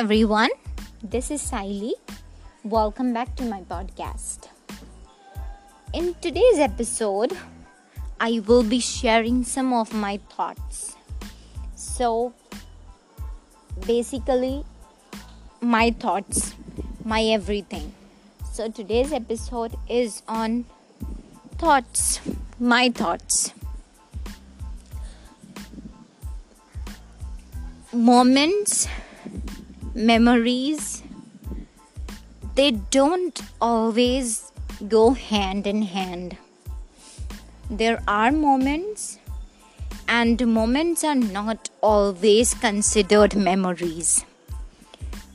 everyone. This is Siley. Welcome back to my podcast. In today's episode, I will be sharing some of my thoughts. So, basically, my thoughts, my everything. So, today's episode is on thoughts, my thoughts. Moments memories they don't always go hand in hand. There are moments and moments are not always considered memories.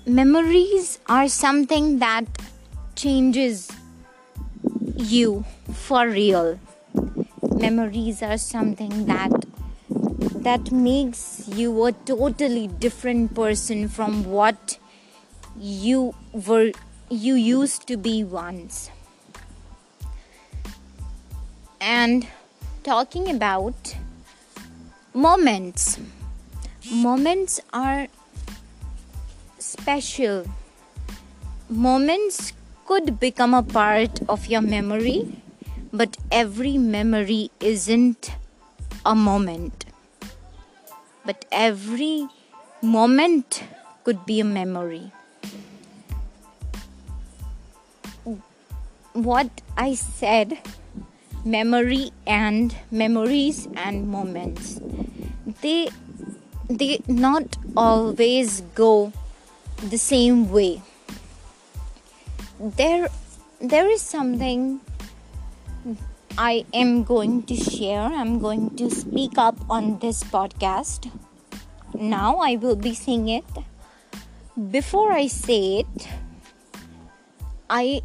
Memories are something that changes you for real. Memories are something that that makes you a totally different person from what you were you used to be once. And talking about moments. Moments are special. Moments could become a part of your memory but every memory isn't a moment but every moment could be a memory. What I said, memory and memories and moments, they they not always go the same way. There there is something I am going to share, I'm going to speak up on this podcast. Now I will be saying it. Before I say it, I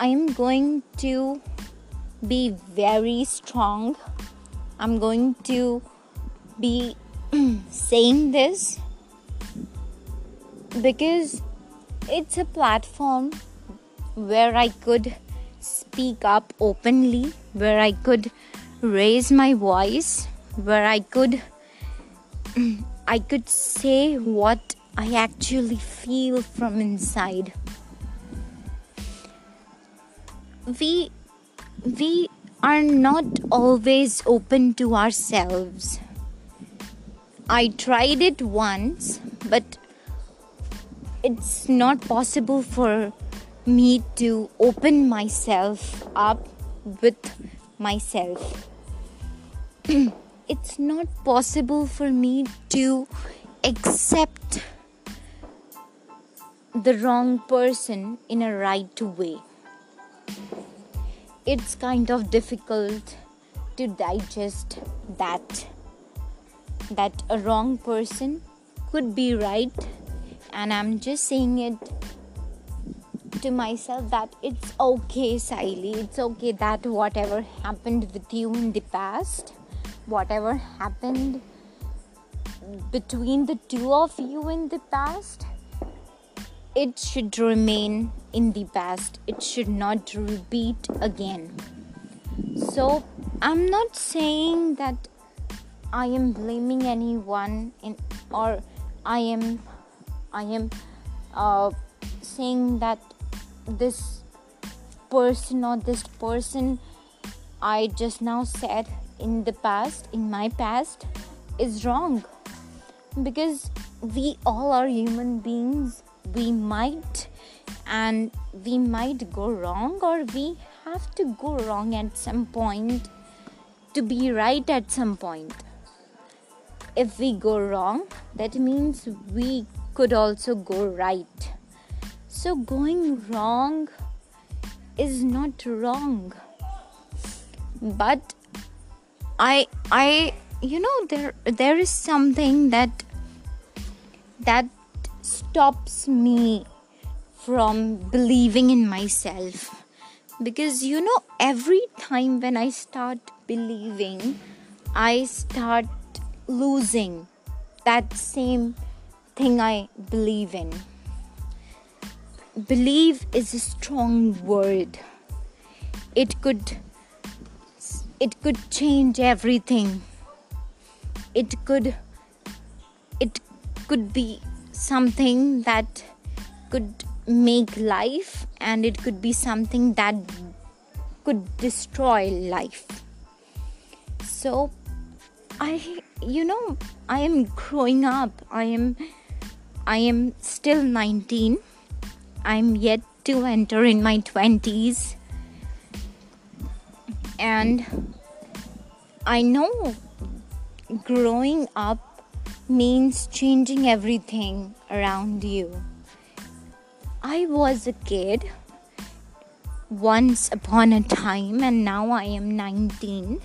I am going to be very strong. I'm going to be saying this because it's a platform where I could speak up openly, where I could raise my voice, where I could I could say what I actually feel from inside. We we are not always open to ourselves. I tried it once, but it's not possible for me to open myself up with myself. it's not possible for me to accept the wrong person in a right way. It's kind of difficult to digest that that a wrong person could be right and I'm just saying it to myself that it's okay, Siley. It's okay that whatever happened with you in the past, whatever happened between the two of you in the past, it should remain in the past. It should not repeat again. So, I'm not saying that I am blaming anyone in or I am I am uh, saying that this person or this person I just now said in the past, in my past, is wrong. Because we all are human beings, we might and we might go wrong, or we have to go wrong at some point to be right at some point. If we go wrong, that means we could also go right so going wrong is not wrong. But I I you know there there is something that that stops me from believing in myself because you know every time when i start believing i start losing that same thing i believe in believe is a strong word. It could it could change everything. It could it could be something that could make life and it could be something that could destroy life. So i you know i am growing up. I am i am still 19 i'm yet to enter in my 20s and i know growing up means changing everything around you. I was a kid once upon a time, and now I am 19,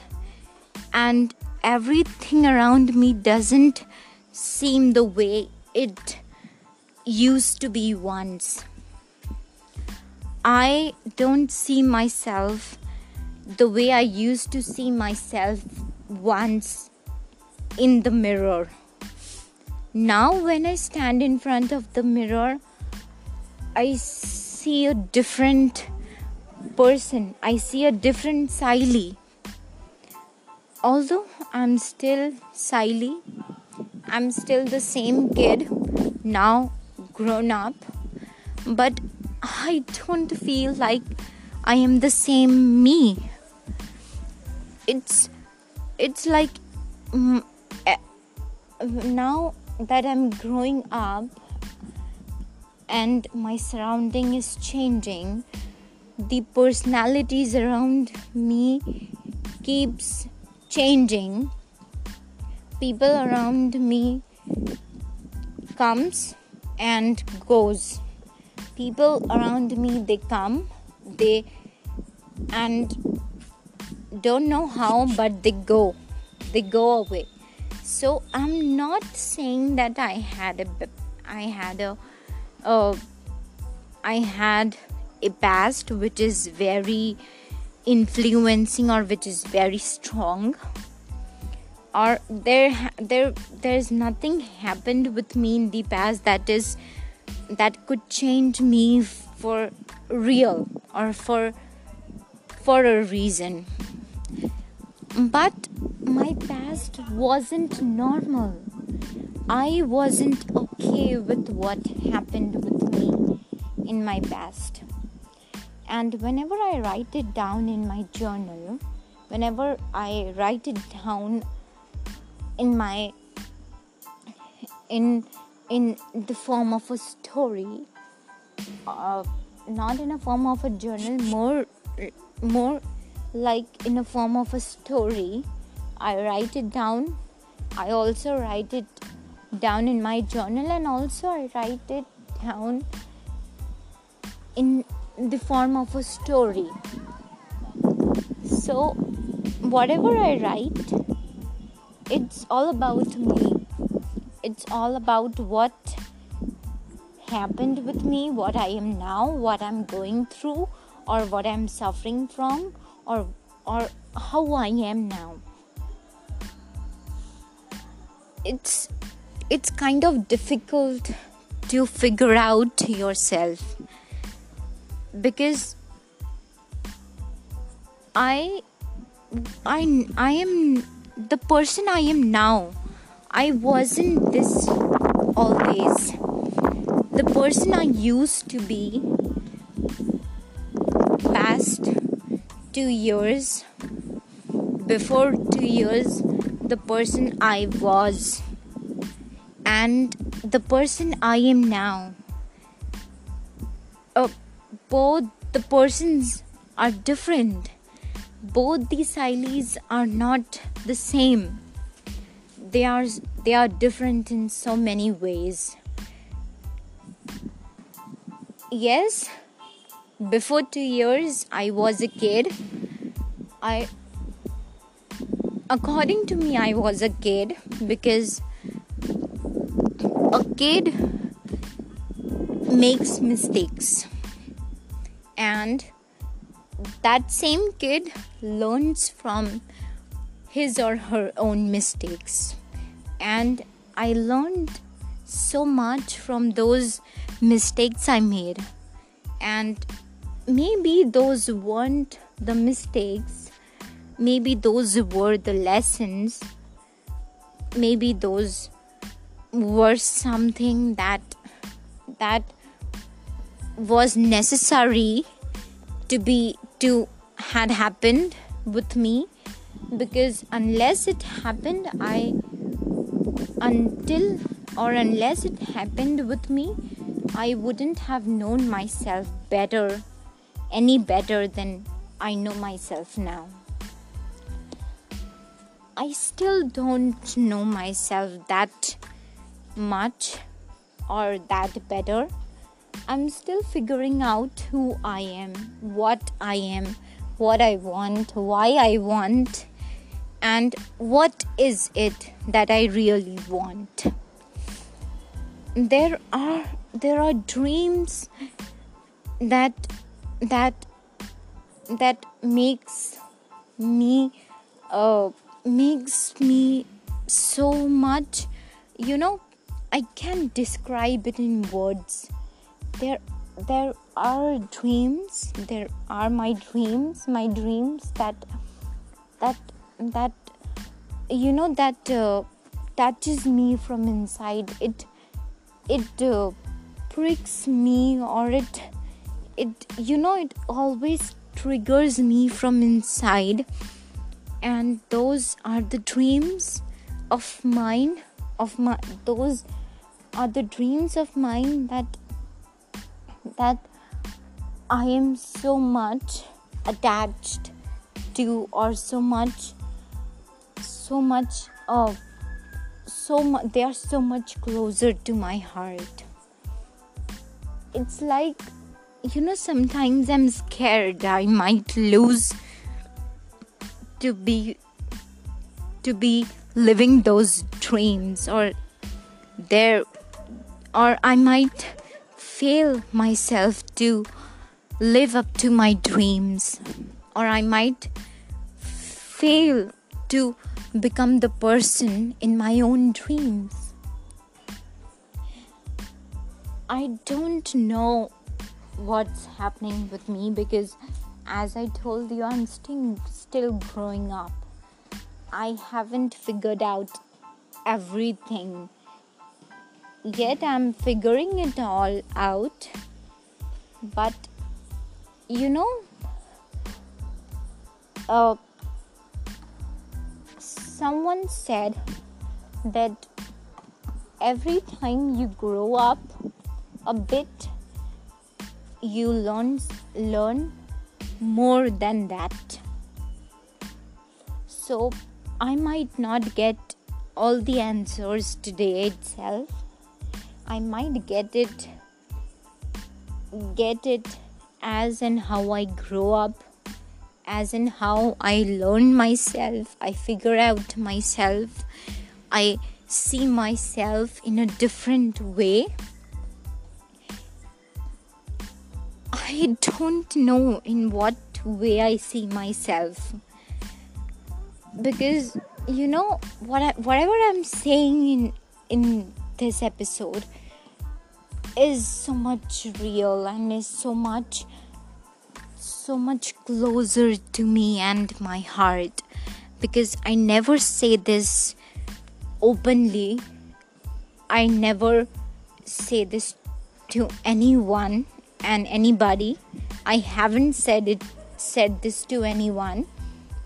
and everything around me doesn't seem the way it used to be once. I don't see myself the way I used to see myself once in the mirror. Now, when I stand in front of the mirror, I see a different person. I see a different Siley. Although I'm still Siley, I'm still the same kid, now grown up, but I don't feel like I am the same me. It's it's like mm, eh, now that I'm growing up, and my surrounding is changing the personalities around me keeps changing people around me comes and goes people around me they come they and don't know how but they go. They go away. So i'm not saying that i had a i had a uh, I had a past which is very influencing or which is very strong or there there there's nothing happened with me in the past that is that could change me for real or for for a reason but my past wasn't normal I wasn't okay with what happened with me in my past. And whenever I write it down in my journal, whenever I write it down in my in in the form of a story, uh, not in a form of a journal, more more like in a form of a story. I write it down. I also write it down in my journal and also I write it down in the form of a story. So, whatever I write, it's all about me. It's all about what happened with me, what I am now, what I'm going through, or what I'm suffering from, or or how I am now. It's it's kind of difficult to figure out yourself because I I I am the person I am now. I wasn't this always. The person I used to be past 2 years before 2 years the person I was and the person I am now. Uh, both the persons are different. Both these Sileys are not the same. They are they are different in so many ways. Yes, before two years I was a kid. I according to me I was a kid because a kid makes mistakes and that same kid learns from his or her own mistakes and i learned so much from those mistakes i made. And maybe those weren't the mistakes. Maybe those were the lessons. Maybe those were something that that was necessary to be to had happened with me. Because unless it happened i until or unless it happened with me i wouldn't have known myself better any better than i know myself now. I still don't know myself that much or that better. I'm still figuring out who I am, what I am, what I want, why I want, and what is it that I really want. There are there are dreams that that that makes me uh, makes me so much you know i can't describe it in words there there are dreams there are my dreams my dreams that that that you know that uh, touches me from inside. It it uh, pricks me or it it you know it always triggers me from inside. And those are the dreams of mine of my those are the dreams of mine that that I am so much attached to, or so much, so much of, so much, they are so much closer to my heart. It's like, you know, sometimes I'm scared I might lose to be to be living those dreams or there or I might fail myself to live up to my dreams, or I might fail to become the person in my own dreams. I don't know what's happening with me because, as I told you, I'm still, still growing up. I haven't figured out everything yet I'm figuring it all out. But you know, uh, someone said that every time you grow up a bit, you learn learn more than that. So I might not get all the answers today itself I might get it get it as in how I grow up, as in how I learn myself, I figure out myself, I see myself in a different way. I don't know in what way I see myself because you know what I, whatever I'm saying in in this episode is so much real and is so much so much closer to me and my heart because I never say this openly. I never say this to anyone and anybody. I haven't said it said this to anyone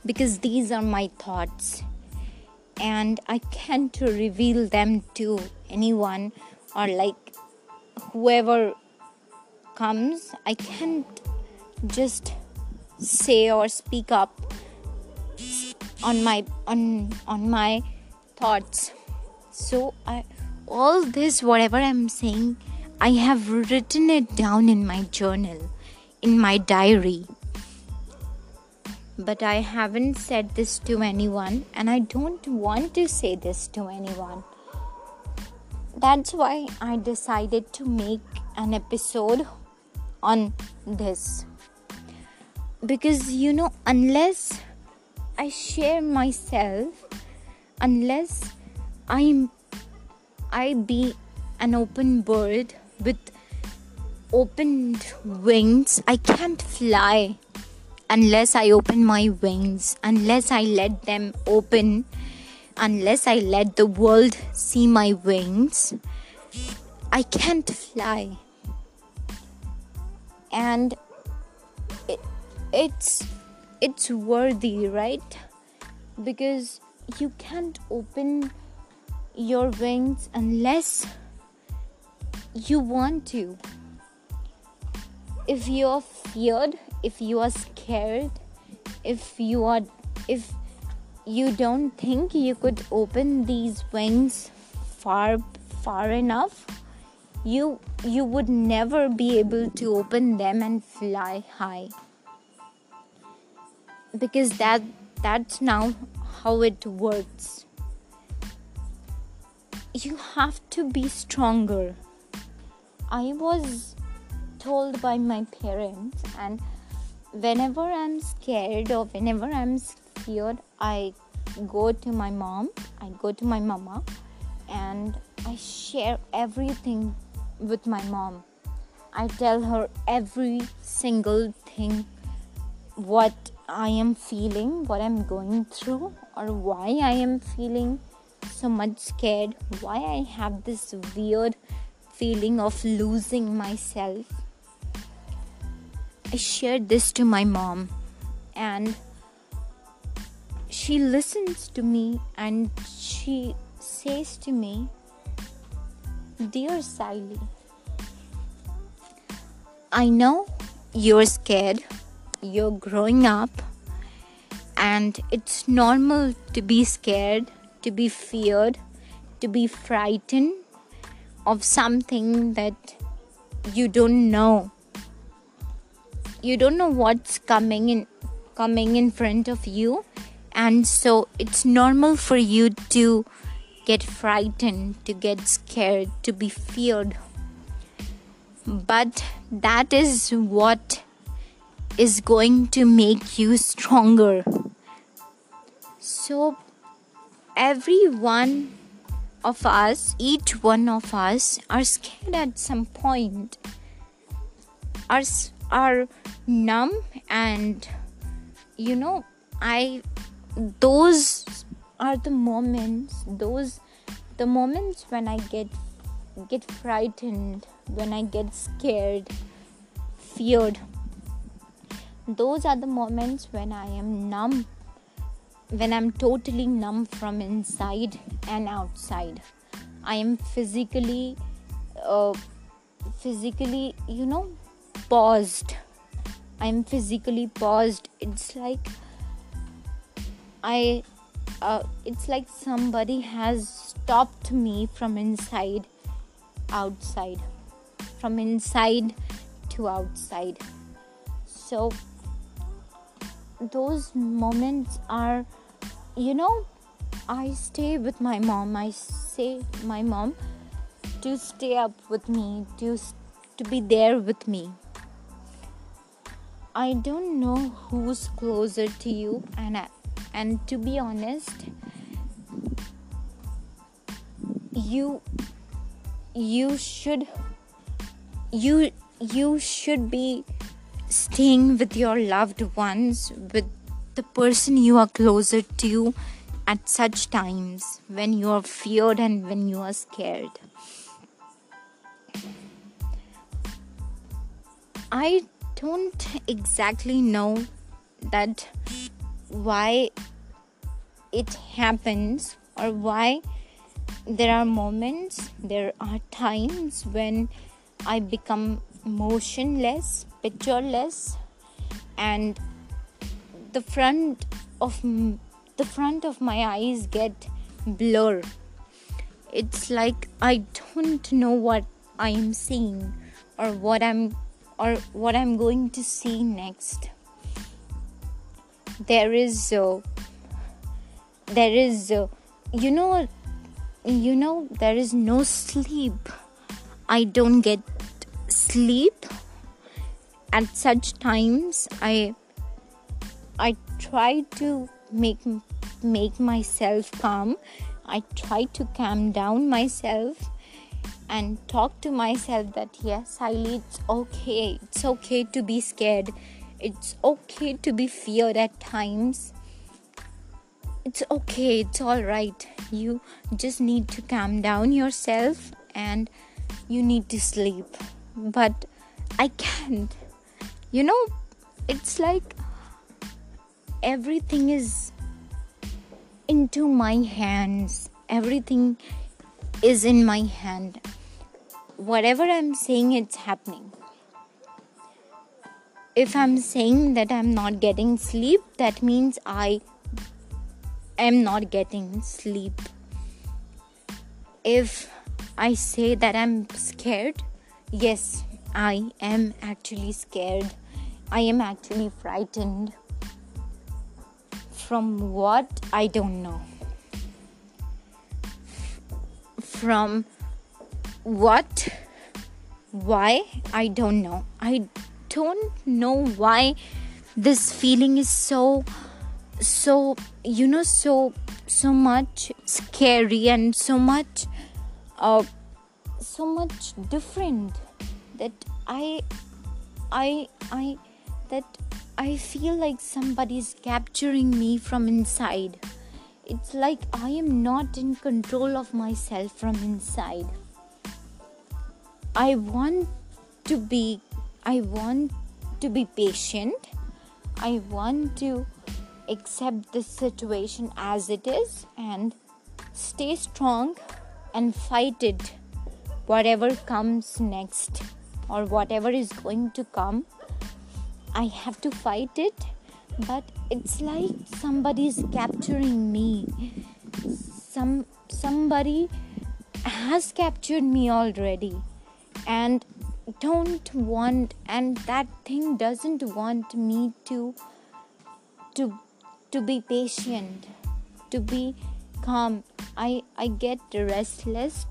because these are my thoughts and I can't reveal them to anyone or like whoever comes. I can't just say or speak up on my on on my thoughts. So I all this whatever I'm saying I have written it down in my journal, in my diary but I haven't said this to anyone, and I don't want to say this to anyone. That's why I decided to make an episode on this. Because you know, unless I share myself, unless I'm I be an open bird with opened wings, I can't fly unless I open my wings, unless I let them open, unless I let the world see my wings, I can't fly. And it's it's worthy, right? Because you can't open your wings unless you want to. If you are feared, if you are scared, if you are if you don't think you could open these wings far far enough you you would never be able to open them and fly high because that that's now how it works. You have to be stronger. I was told by my parents and whenever i'm scared or whenever i'm scared i go to my mom i go to my mama and i share everything with my mom. I tell her every single thing what i am feeling what i'm going through or why i am feeling so much scared why i have this weird feeling of losing myself. I shared this to my mom, and she listens to me and she says to me, Dear Siley, I know you're scared, you're growing up, and it's normal to be scared, to be feared, to be frightened of something that you don't know. You don't know what's coming in coming in front of you and so it's normal for you to get frightened to get scared to be feared. But that is what is going to make you stronger. So every one of us each one of us are scared at some point. Are are numb and you know i those are the moments those the moments when i get get frightened when i get scared feared those are the moments when i am numb when i'm totally numb from inside and outside. I am physically uh, physically you know paused. I'm physically paused. It's like i uh, it's like somebody has stopped me from inside outside from inside to outside. So those moments are you know i stay with my mom. I say my mom to stay up with me. To to be there with me. I don't know who's closer to you and and to be honest you you should you you should be staying with your loved ones with the person you are closer to at such times when you are feared and when you are scared. I don't exactly know that why it happens or why there are moments there are times when i become motionless pictureless and the front of the front of my eyes get blur it's like i don't know what i am seeing or what i'm or what I'm going to see next. There is, uh, there is, uh, you know, you know, there is no sleep. I don't get sleep at such times. I, I try to make make myself calm. I try to calm down myself and talk to myself that yes, Hailey, it's okay. It's okay to be scared. It's okay to be feared at times. It's it's okay it's all right you just need to calm down yourself and you need to sleep but i can't. You know it's like everything is into my hands. Everything is in my hand. Whatever i'm saying it's happening. If i'm saying that i'm not getting sleep that means i am not getting sleep. If i say that i'm scared yes i am actually scared i am actually frightened from what I don't know. From what? Why? I don't know. I don't know why this feeling is so, so, you know, so, so much scary and so much, uh, so much different that I, I, I, that I feel like somebody's capturing me from inside. It's like I am not in control of myself from inside. I want to be I want to be patient. I want to accept the situation as it is and stay strong and fight it whatever comes next or whatever is going to come I have to fight it, but it's like somebody's capturing me. Some somebody has captured me already. And don't want and that thing doesn't want me to to to be patient to be calm. I i get restless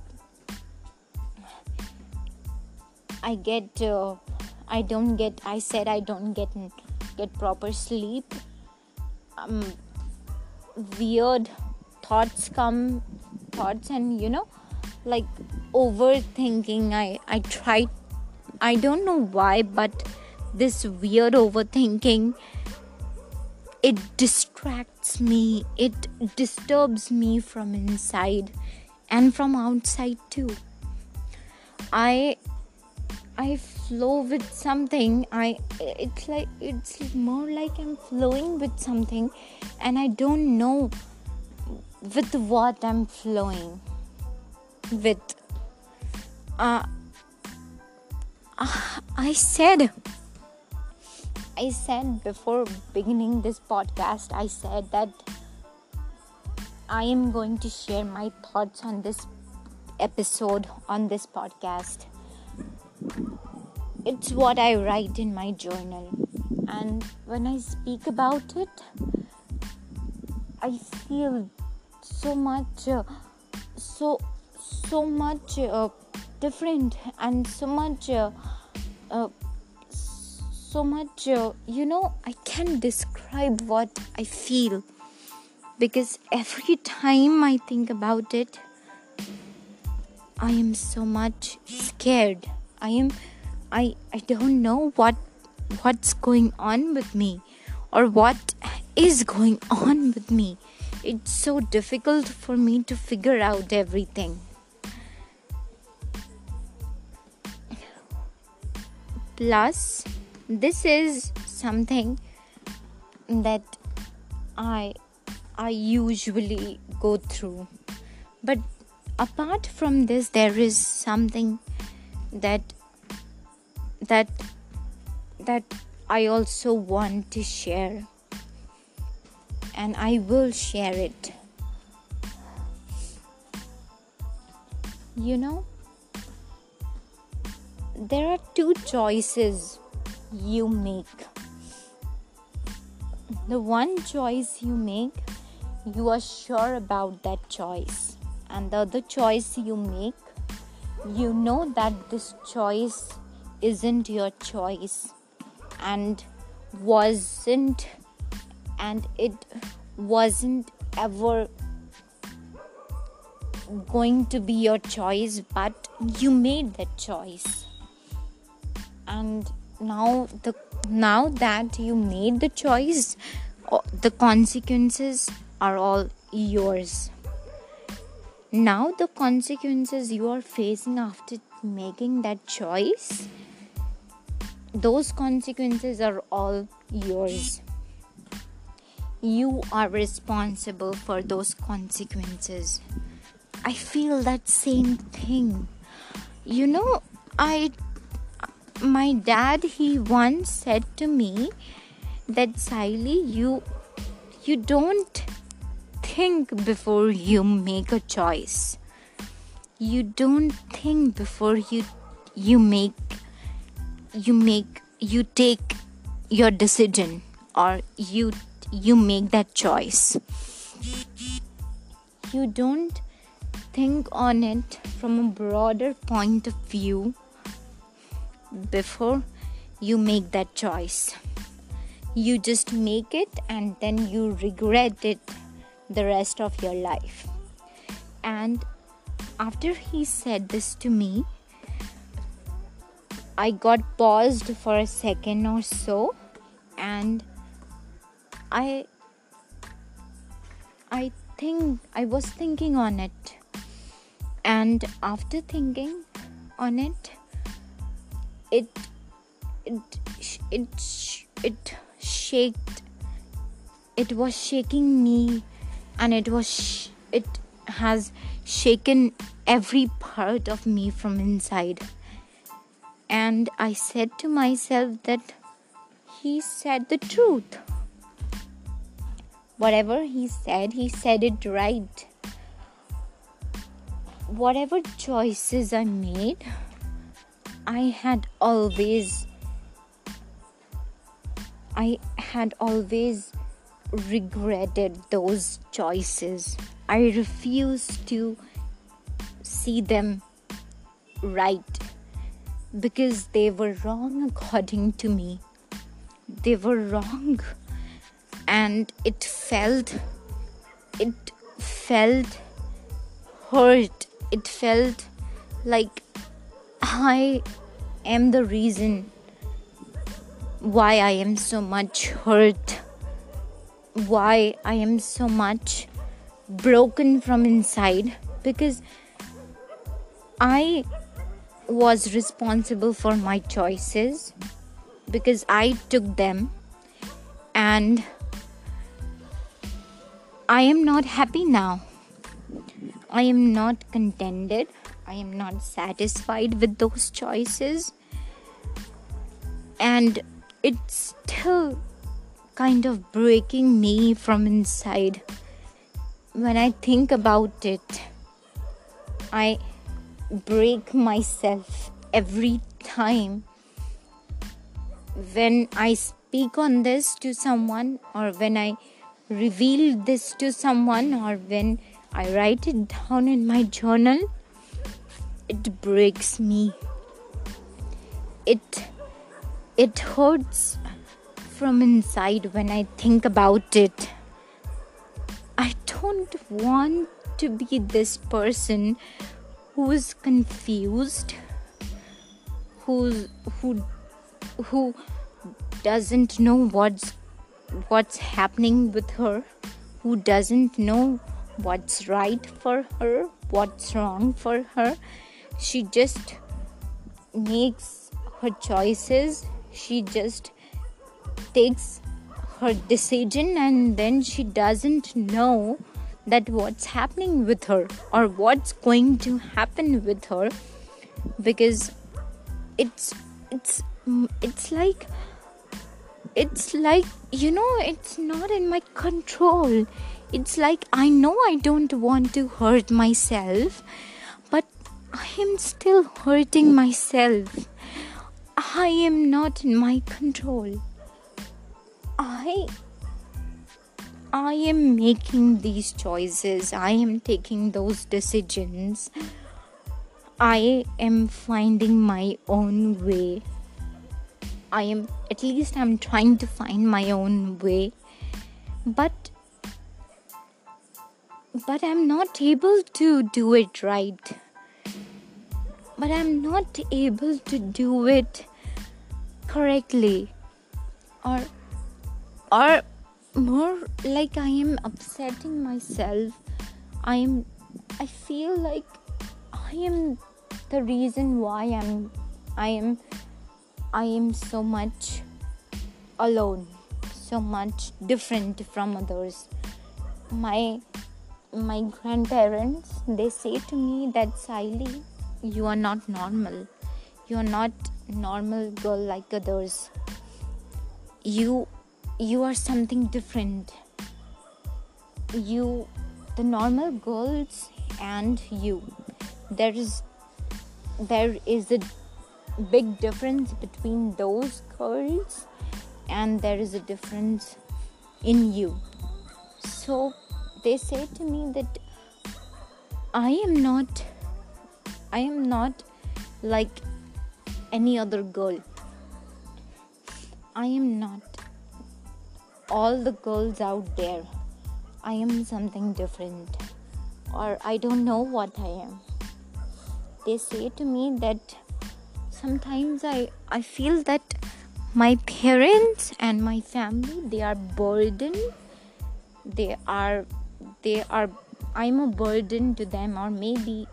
i get uh, I don't get I said I don't get get proper sleep. Um, weird thoughts come thoughts and you know like overthinking. I I tried I don't know why but this weird overthinking it distracts me. It disturbs me from inside and from outside too. I I flow with something. I it's like it's more like I'm flowing with something, and I don't know with what I'm flowing with. Uh, uh, I said. I said before beginning this podcast, I said that I am going to share my thoughts on this episode on this podcast it's what I write in my journal, and when I speak about it, I feel so much, uh, so so much uh, different, and so much, uh, uh so much. Uh, you know, I can't describe what I feel because every time I think about it, I am so much scared I am I I don't know what what's going on with me or what is going on with me. It's so difficult for me to figure out everything. Plus, this is something that I I usually go through. But apart from this, there is something that that that I also want to share. And I will share it. You know there are two choices you make. The one choice you make you are sure about that choice. And the other choice you make you know that this choice isn't your choice and wasn't and it wasn't ever going to be your choice but you made that choice and now the now that you made the choice oh, the consequences are all yours. Now, the consequences you are facing after making that choice, those consequences are all yours. You are responsible for those consequences. I feel that same thing. You know, I my dad he once said to me that Siley you you don't think before you make a choice you don't think before you you make you make you take your decision or you you make that choice you don't think on it from a broader point of view before you make that choice. You just make it and then you regret it the rest of your life. And after he said this to me, I got paused for a second or so and I I think I was thinking on it and after thinking on it it it it it shaked it was shaking me and it was it has shaken every part of me from inside. And i said to myself that he said the truth. Whatever he said he said it right. Whatever choices i made I had always I had always regretted those choices. I refused to see them right because they were wrong according to me. They were wrong and it felt it felt hurt. It felt like I am the reason why I am so much hurt, why I am so much broken from inside because I was responsible for my choices because I took them and I am not happy now. I am not contented. I am not satisfied with those choices. And it's still kind of breaking me from inside. When I think about it, I break myself every time when I speak on this to someone or when I reveal this to someone or when I write it down in my journal it breaks me it it hurts from inside when i think about it. I don't want to be this person who's confused who's who who doesn't know what's what's happening with her who doesn't know what's right for her what's wrong for her. She just makes her choices. She just takes her decision and then she doesn't know that what's happening with her or what's going to happen with her because it's it's it's like it's like you know it's not in my control it's like i know i don't want to hurt myself but I am still hurting myself. I am not in my control. I I am making these choices. I am taking those decisions. I am finding my own way. I am at least I'm trying to find my own way. But but I'm not able to do it right but I'm not able to do it correctly or or more like I am upsetting myself. I am I feel like I am the reason why I'm I am I am so much alone, so much different from others. My my grandparents they say to me that Siley, you are not normal. You are not normal girl like others. You you are something different. You the normal girls and you. There is there is a big difference between those girls and there is a difference in you. So they say to me that I am not I am not like any other girl. I am not all the girls out there. I am something different, or I don't know what I am. They say to me that sometimes I, I feel that my parents and my family they are burden they are they are i'm a burden to them or maybe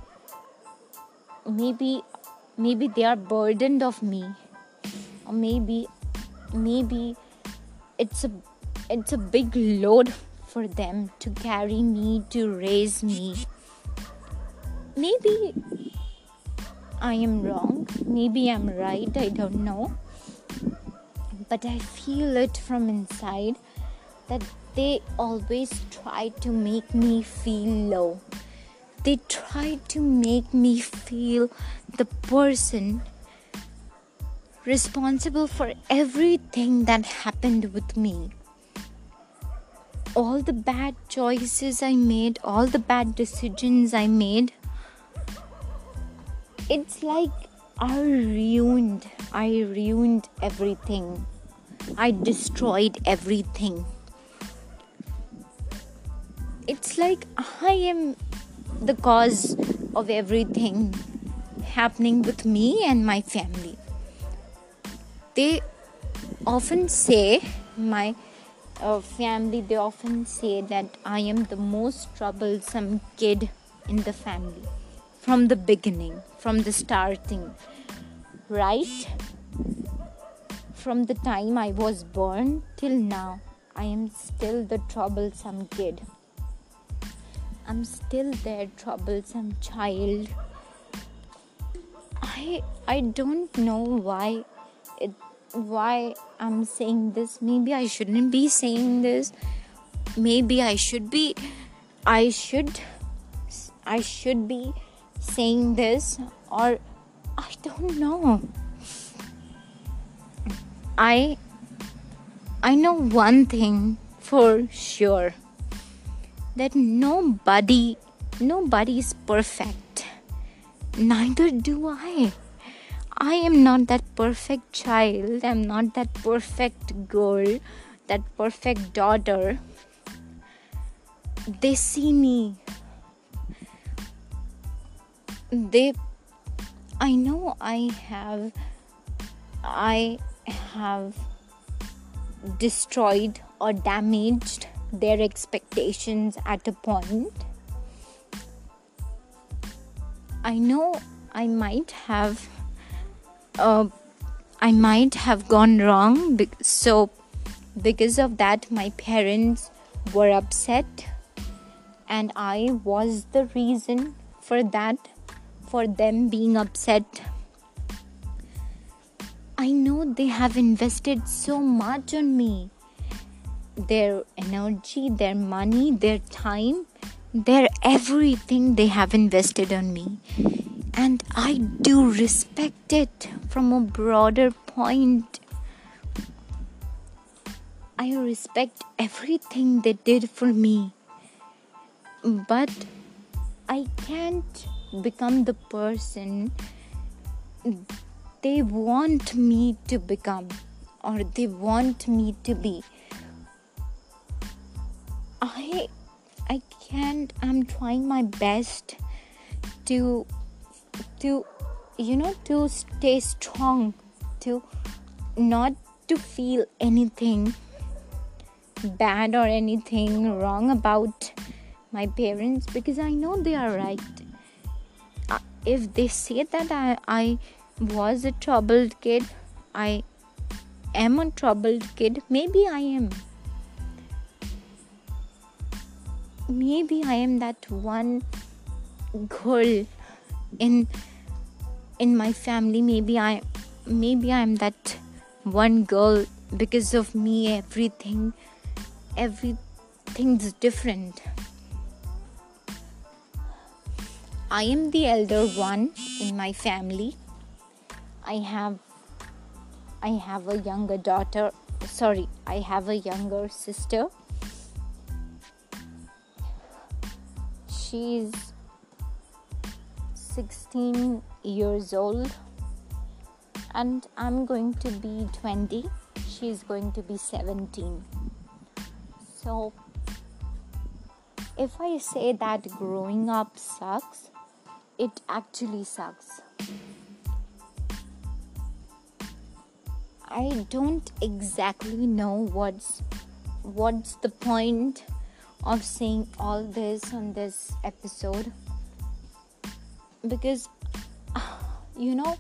maybe maybe they are burdened of me or maybe maybe it's a it's a big load for them to carry me to raise me. Maybe i am wrong. Maybe i'm right. I don't know. But i feel it from inside that they always try to make me feel low. They try to make me feel the person responsible for everything that happened with me. All the bad choices I made, all the bad decisions I made, it's like I ruined, I ruined everything. I destroyed everything. It's like I am the cause of everything happening with me and my family. They often say, my uh, family, they often say that I am the most troublesome kid in the family from the beginning, from the starting, right? From the time I was born till now, I am still the troublesome kid. I'm still their troublesome child. I I don't know why it why I'm saying this. Maybe I shouldn't be saying this. Maybe I should be I should I should be saying this or I don't know. I I know one thing for sure that nobody nobody is perfect neither do i i am not that perfect child. I'm not that perfect girl. That perfect daughter. They see me. They i know i have i have destroyed or damaged their expectations at a point. I know I might have uh, I might have gone wrong so because of that my parents were upset and I was the reason for that for them being upset I know they have invested so much on me their energy, their money, their time, their everything they have invested on me. And I do respect it from a broader point. I respect everything they did for me. But I can't become the person they want me to become or they want me to be I I can't I'm trying my best to to you know to stay strong to not to feel anything bad or anything wrong about my parents because I know they are right. Uh, if they say that I, I was a troubled kid, I am a troubled kid, maybe I am. Maybe I am that one girl in in my family maybe i maybe i'm that one girl because of me everything everything's different. I am the elder one in my family. I have i have a younger daughter sorry i have a younger sister. She's 16 years old and I'm going to be 20. She's going to be 17. So, if I say that growing up sucks, it actually sucks. I don't exactly know what's what's the point of saying all this on this episode because you know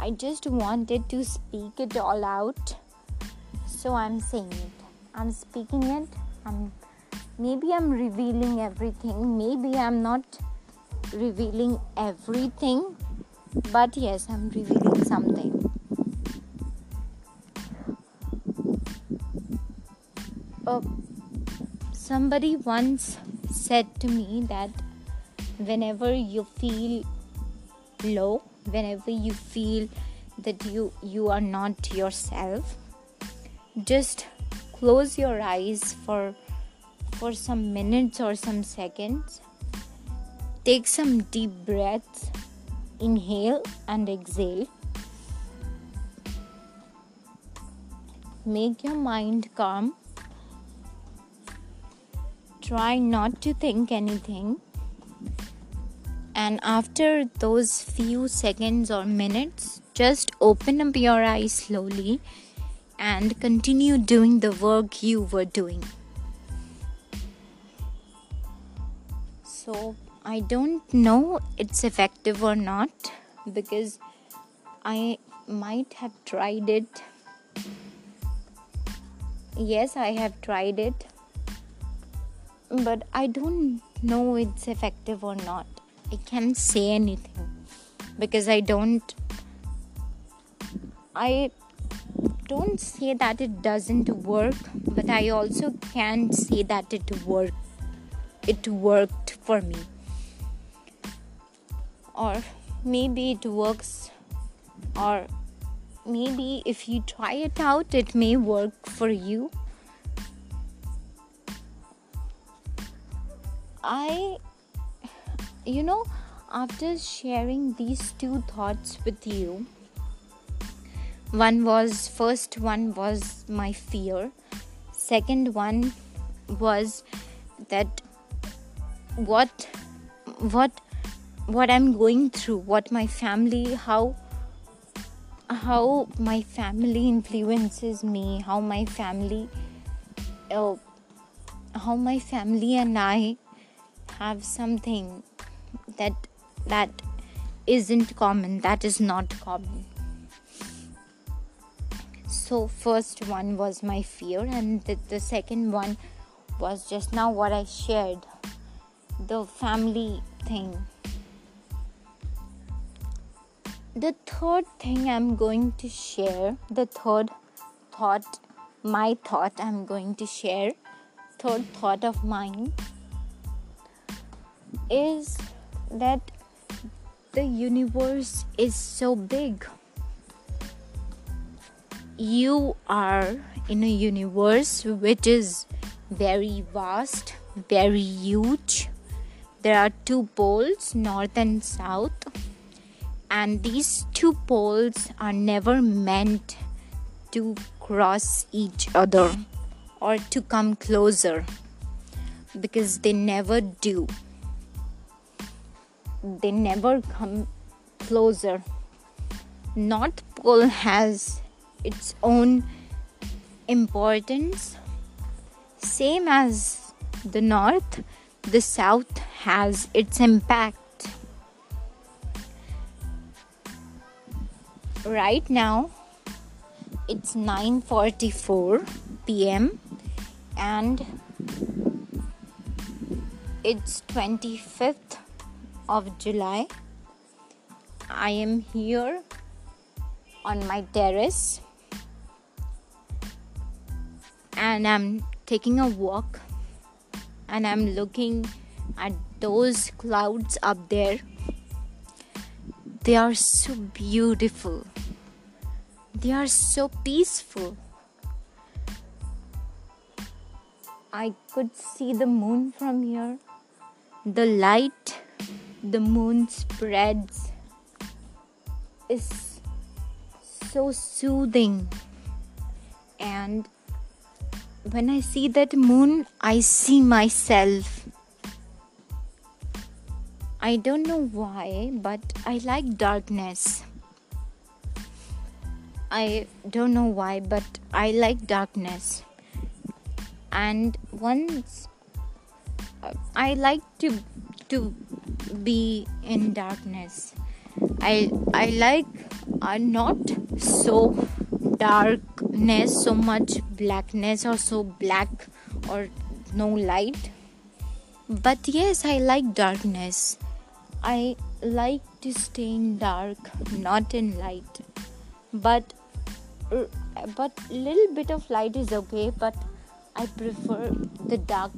i just wanted to speak it all out. So i'm saying it. I'm speaking it. I'm maybe i'm revealing everything. Maybe i'm not revealing everything. But yes i'm revealing something. Uh, somebody once said to me that whenever you feel low whenever you feel that you you are not yourself. Just close your eyes for for some minutes or some seconds. Take some deep breaths. Inhale and exhale. Make your mind calm. Try not to think anything and after those few seconds or minutes, just open up your eyes slowly and continue doing the work you were doing. So, I don't know it's effective or not because I might have tried it. Yes, I have tried it, but I don't know it's effective or not. I can't say anything because I don't I don't say that it doesn't work, but I also can't say that it worked it worked for me. Or maybe it works or maybe if you try it out it may work for you. I you know, after sharing these two thoughts with you, one was first one was my fear, second one was that what what what I'm going through, what my family, how how my family influences me, how my family, uh, how my family and I have something that that isn't common. That is not common. So first one was my fear and the, the second one was just now what i shared. The family thing. The third thing i'm going to share the third thought my thought i'm going to share third thought of mine is that the universe is so big. You are in a universe which is very vast, very huge. There are two poles, north and south, and these two poles are never meant to cross each other or to come closer because they never do they never come closer. North Pole has its own importance same as the north, the south has its impact. Right now, it's 9:44 p.m. and it's 25th of July. I am here on my terrace and I'm taking a walk and I'm looking at those clouds up there. They are so beautiful, they are so peaceful. I could see the moon from here. The light the moon spreads is so soothing and when I see that moon, I see myself. I don't know why, but I like darkness. I don't know why, but I like darkness. And once uh, I like to to be in darkness. I I like uh, not so darkness so much blackness or so black or no light. But yes i like darkness. I like to stay in dark not in light. But uh, but little bit of light is okay but i prefer the dark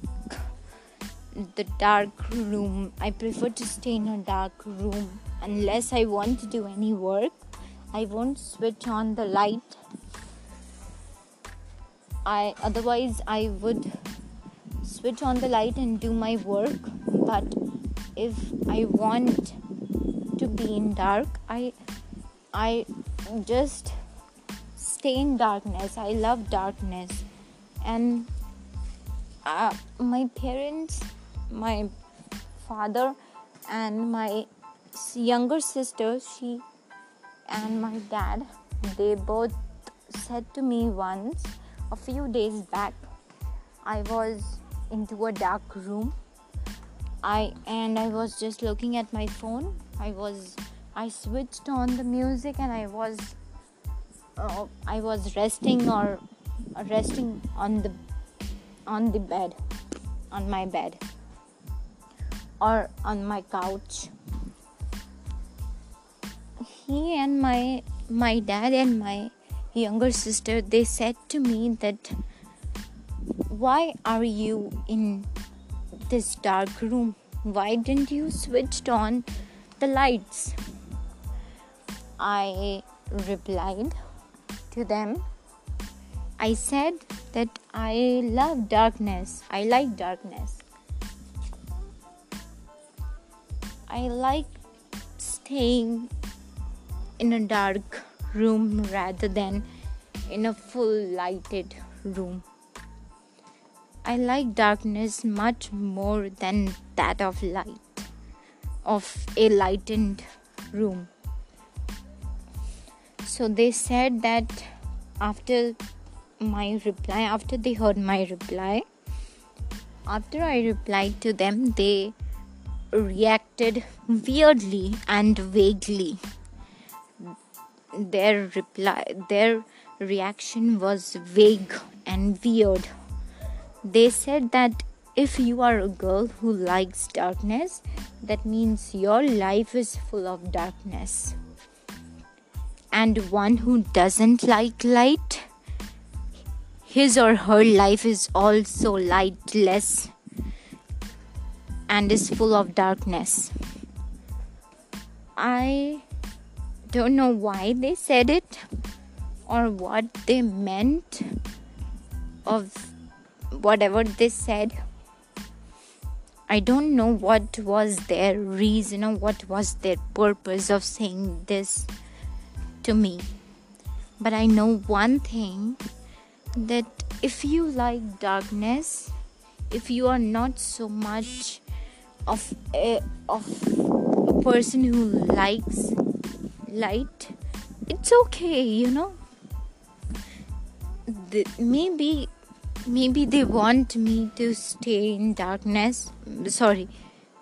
the dark room i prefer to stay in a dark room unless i want to do any work I won't switch on the light. I otherwise I would switch on the light and do my work. But if I want to be in dark, I I just stay in darkness. I love darkness, and uh, my parents, my father, and my younger sister, she and my dad they both said to me once a few days back i was into a dark room. I and i was just looking at my phone. I was i switched on the music and i was uh, i was resting or resting on the on the bed on my bed or on my couch. He and my my dad and my younger sister they said to me that why are you in this dark room? Why didn't you switched on the lights? I replied to them. I said that i love darkness. I like darkness i like staying in a dark room rather than in a full lighted room. I like darkness much more than that of light, of a lightened room. So they said that after my reply, after they heard my reply, after I replied to them, they reacted weirdly and vaguely. Their reply their reaction was vague and weird. They said that if you are a girl who likes darkness that means your life is full of darkness. And one who doesn't like light his or her life is also lightless and is full of darkness i don't know why they said it or what they meant of whatever they said. I don't know what was their reason or what was their purpose of saying this to me. But I know one thing that if you like darkness, if you are not so much of a, of a person who likes light it's okay you know? The, maybe maybe they want me to stay in darkness sorry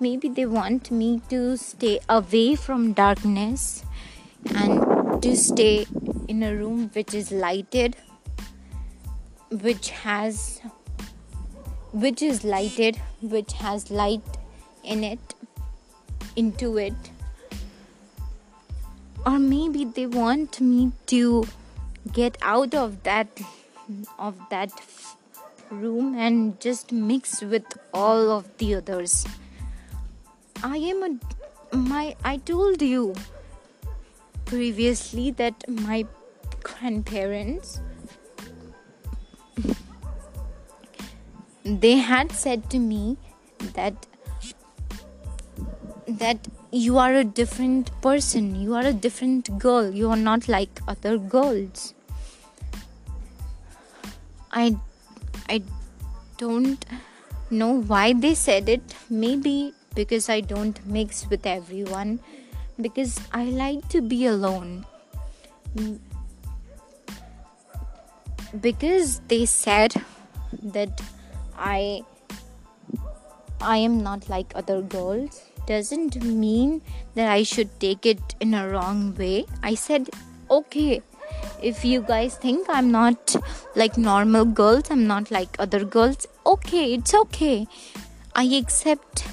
maybe they want me to stay away from darkness and to stay in a room which is lighted which has which is lighted which has light in it into it. Or maybe they want me to get out of that of that room and just mix with all of the others. I am a my i told you previously that my grandparents they had said to me that that you are a different person you are a different girl you are not like other girls. I i don't know why they said it. Maybe because i don't mix with everyone because i like to be alone. Because they said that i i am not like other girls doesn't mean that i should take it in a wrong way. I said okay if you guys think i'm not like normal girls i'm not like other girls okay it's okay. I accept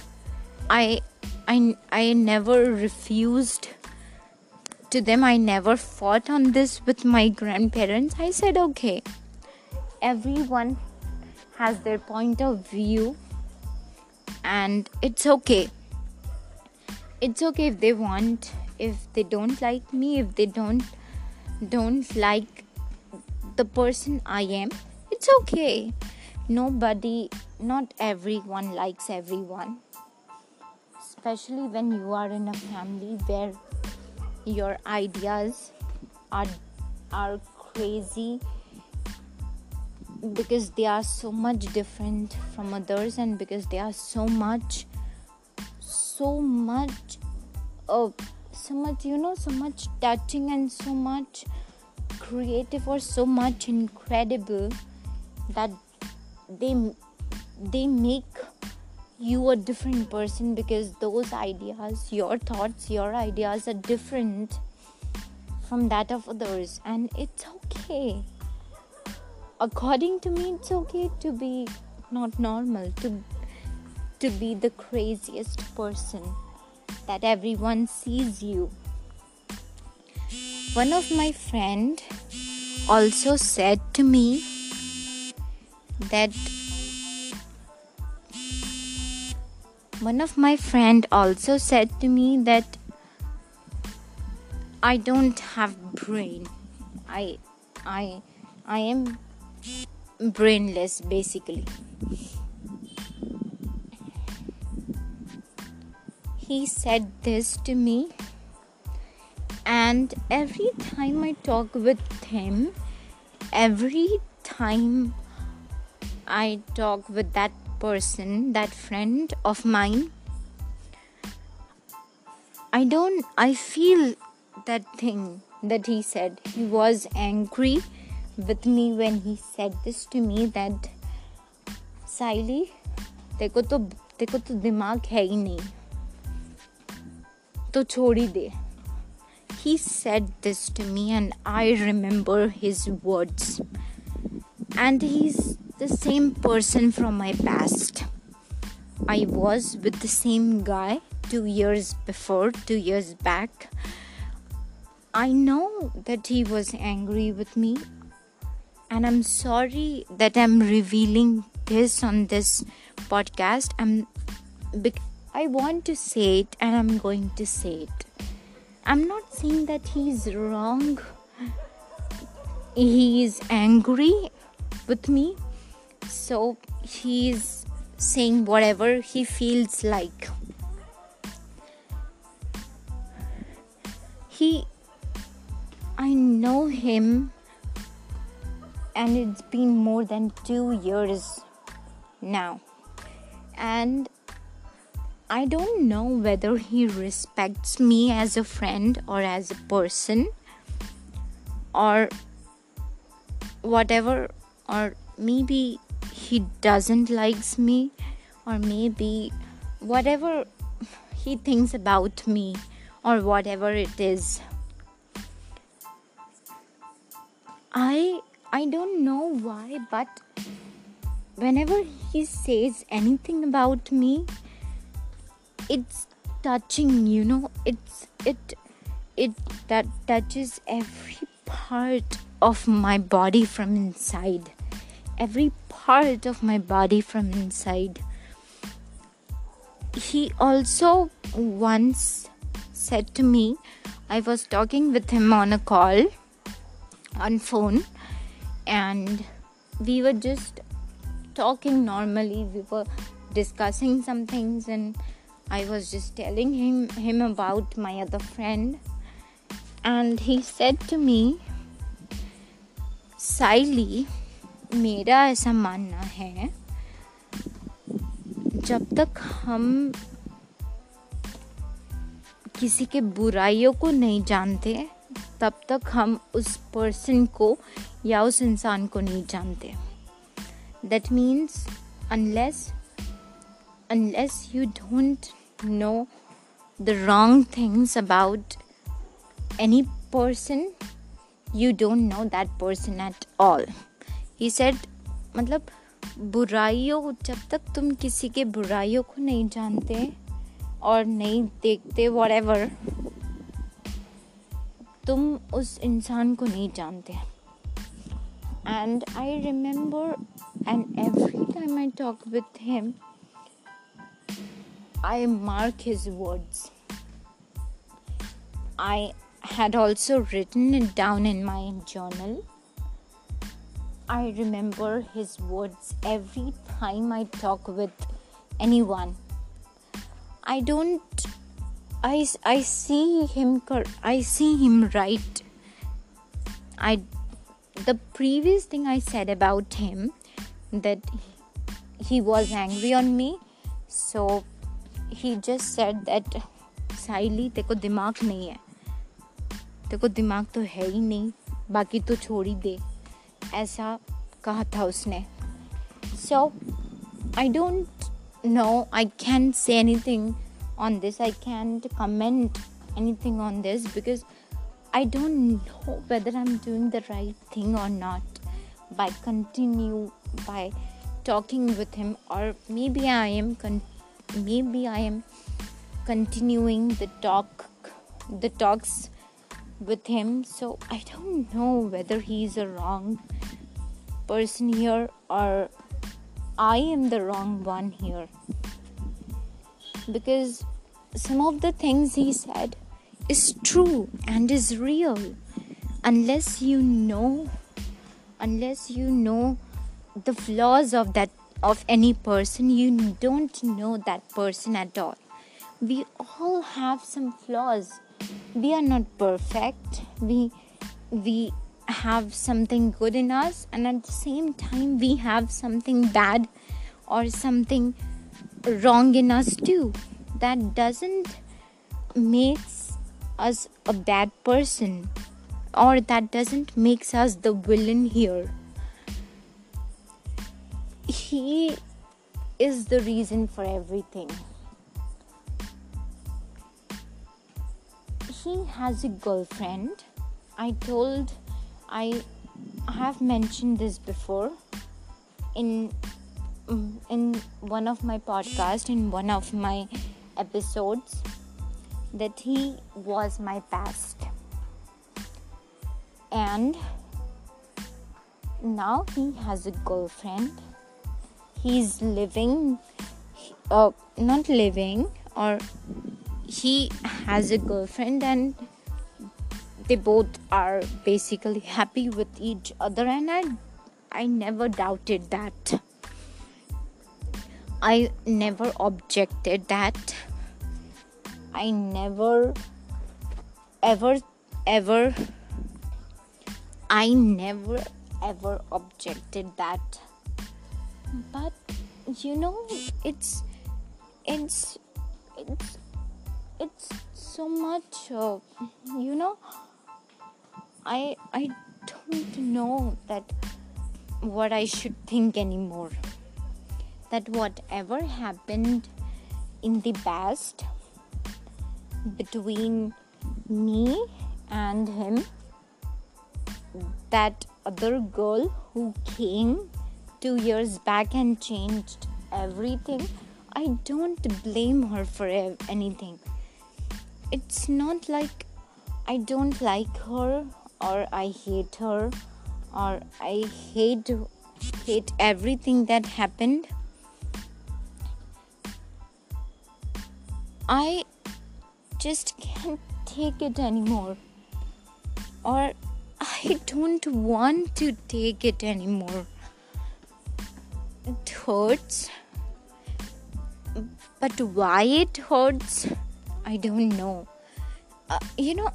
i i i never refused to them. I never fought on this with my grandparents. I said okay. Everyone has their point of view and it's okay it's okay if they want if they don't like me if they don't don't like the person i am it's okay. Nobody not everyone likes everyone. Especially when you are in a family where your ideas are are crazy because they are so much different from others and because they are so much so much uh, so much you know so much touching and so much creative or so much incredible that they they make you a different person because those ideas your thoughts your ideas are different from that of others. And it's okay. According to me it's okay to be not normal to to be the craziest person that everyone sees you. One of my friend also said to me that one of my friend also said to me that i don't have brain. I i i am brainless basically he said this to me and every time i talk with him every time i talk with that person that friend of mine i don't i feel that thing that he said he was angry with me when he said this to me that साइली देखो तो देखो तो दिमाग है ही नहीं तो छोड़ ही दे he said this to me and i remember his words and he's the same person from my past i was with the same guy 2 years before 2 years back i know that he was angry with me and I'm sorry that I'm revealing this on this podcast. I'm I want to say it and I'm going to say it. I'm not saying that he's wrong. He is angry with me. So he's saying whatever he feels like. He I know him and it's been more than two years now. And I don't know whether he respects me as a friend or as a person or whatever, or maybe he doesn't likes me or maybe whatever he thinks about me or whatever it is. I i don't know why but whenever he says anything about me it's touching you know it's it it that touches every part of my body from inside. Every part of my body from inside. He also once said to me i was talking with him on a call on phone and we were just talking normally. We were discussing some things and I was just telling him him about my other friend, and he said to me, Saili मेरा ऐसा मानना है जब तक हम किसी के बुराइयों को नहीं जानते, तब तक हम उस पर्सन को या उस इंसान को नहीं जानते। That means unless unless you don't know the wrong things about any person you don't know that person at all he said मतलब बुराइयों जब तक तुम किसी के बुराइयों को नहीं जानते और नहीं देखते वॉर तुम उस इंसान को नहीं जानते। And I remember and every time I talk with him I mark his words. I had also written it down in my journal. I remember his words every time I talk with anyone. I don't I, I see him I see him right. I the previous thing I said about him that he was angry on me so he just said that Saili तेरे को दिमाग नहीं है। तेरे को दिमाग तो है ही नहीं, बाकी तो छोड़ ही दे। ऐसा कहा था उसने। So I don't know I can say anything on this I can comment anything on this because I don't know whether I am doing the right thing और not by continue by talking with him और maybe I am continue maybe I am continuing the talk the talks with him. So I don't know whether he's a wrong person here or I am the wrong one here. Because some of the things he said is true and is real. Unless you know unless you know the flaws of that of any person you don't know that person at all. We all have some flaws. We are not perfect. We we have something good in us and at the same time we have something bad or something wrong in us too. That doesn't makes us a bad person or that doesn't makes us the villain here he is the reason for everything he has a girlfriend i told i have mentioned this before in in one of my podcast in one of my episodes that he was my past. And now he has a girlfriend. He's living, uh, not living, or he has a girlfriend, and they both are basically happy with each other. And I, I never doubted that. I never objected that I never, ever, ever, I never, ever objected that. But you know, it's, it's, it's, it's so much. Uh, you know, I, I don't know that what I should think anymore. that whatever happened in the past between me and him, that other girl who came two years back and changed everything, I don't blame her for anything. It's not like I don't like her or I hate her or I hate hate everything that happened. I just can't take it anymore. Or I don't want to take it anymore. It hurts. But why it hurts, I don't know. Uh, you know,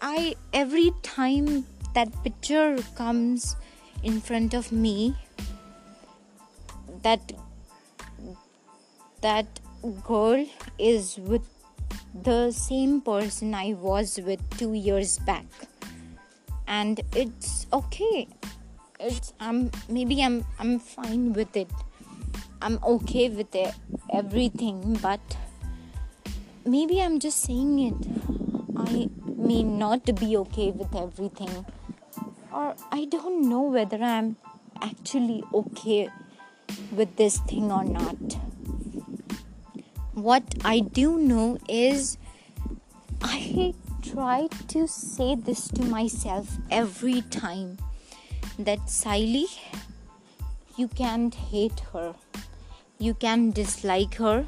I every time that picture comes in front of me, that that girl is with the same person I was with two years back, and it's okay. It's I'm maybe I'm I'm fine with it. I'm okay with it, everything, but maybe I'm just saying it. I may not be okay with everything, or I don't know whether I'm actually okay with this thing or not. What I do know is I try to say this to myself every time that Siley, you can't hate her, you can dislike her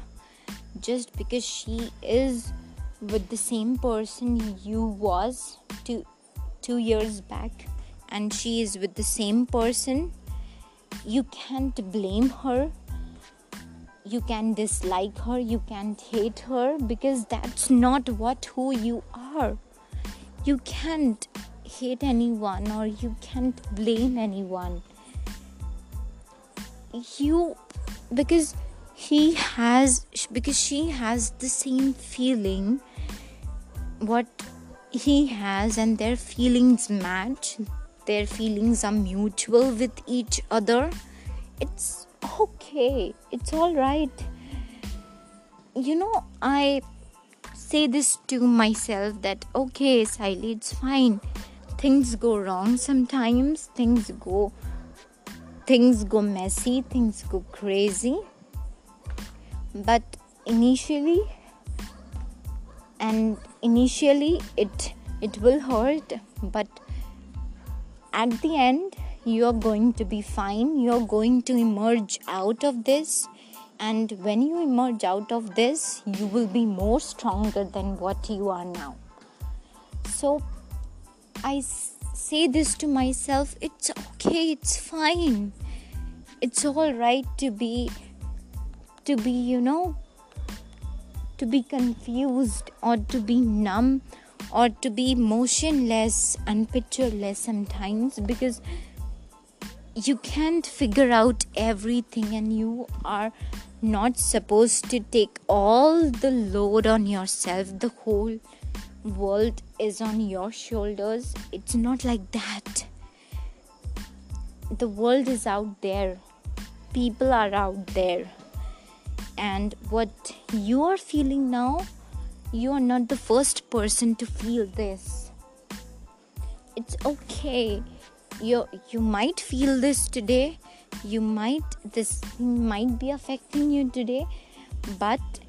just because she is with the same person you was two two years back and she is with the same person. You can't blame her. You can dislike her. You can't hate her because that's not what who you are. You can't hate anyone or you can't blame anyone. You because he has because she has the same feeling what he has and their feelings match. Their feelings are mutual with each other. It's okay. It's all right. You know i say this to myself that okay Siley it's fine things go wrong sometimes things go things go messy things go crazy. But initially and initially it it will hurt but at the end you are going to be fine. You're going to emerge out of this. And when you emerge out of this you will be more stronger than what you are now. So i say this to myself it's okay it's fine. It's all right to be to be you know to be confused or to be numb or to be motionless and pictureless sometimes because you can't figure out everything and you are not supposed to take all the load on yourself the whole world is on your shoulders it's not like that. The world is out there. People are out there. And what you are feeling now you are not the first person to feel this. It's okay. You you might feel this today. You might this might be affecting you today. But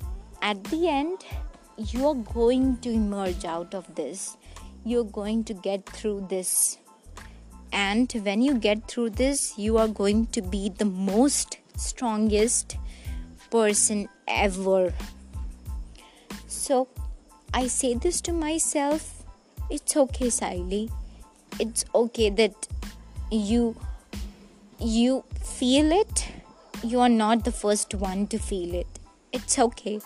at the end you are going to emerge out of this you're going to get through this and when you get through this you are going to be the most strongest person ever so I say this to myself it's okay, Siley. It's okay that you you feel it. You are not the first one to feel it. It's okay.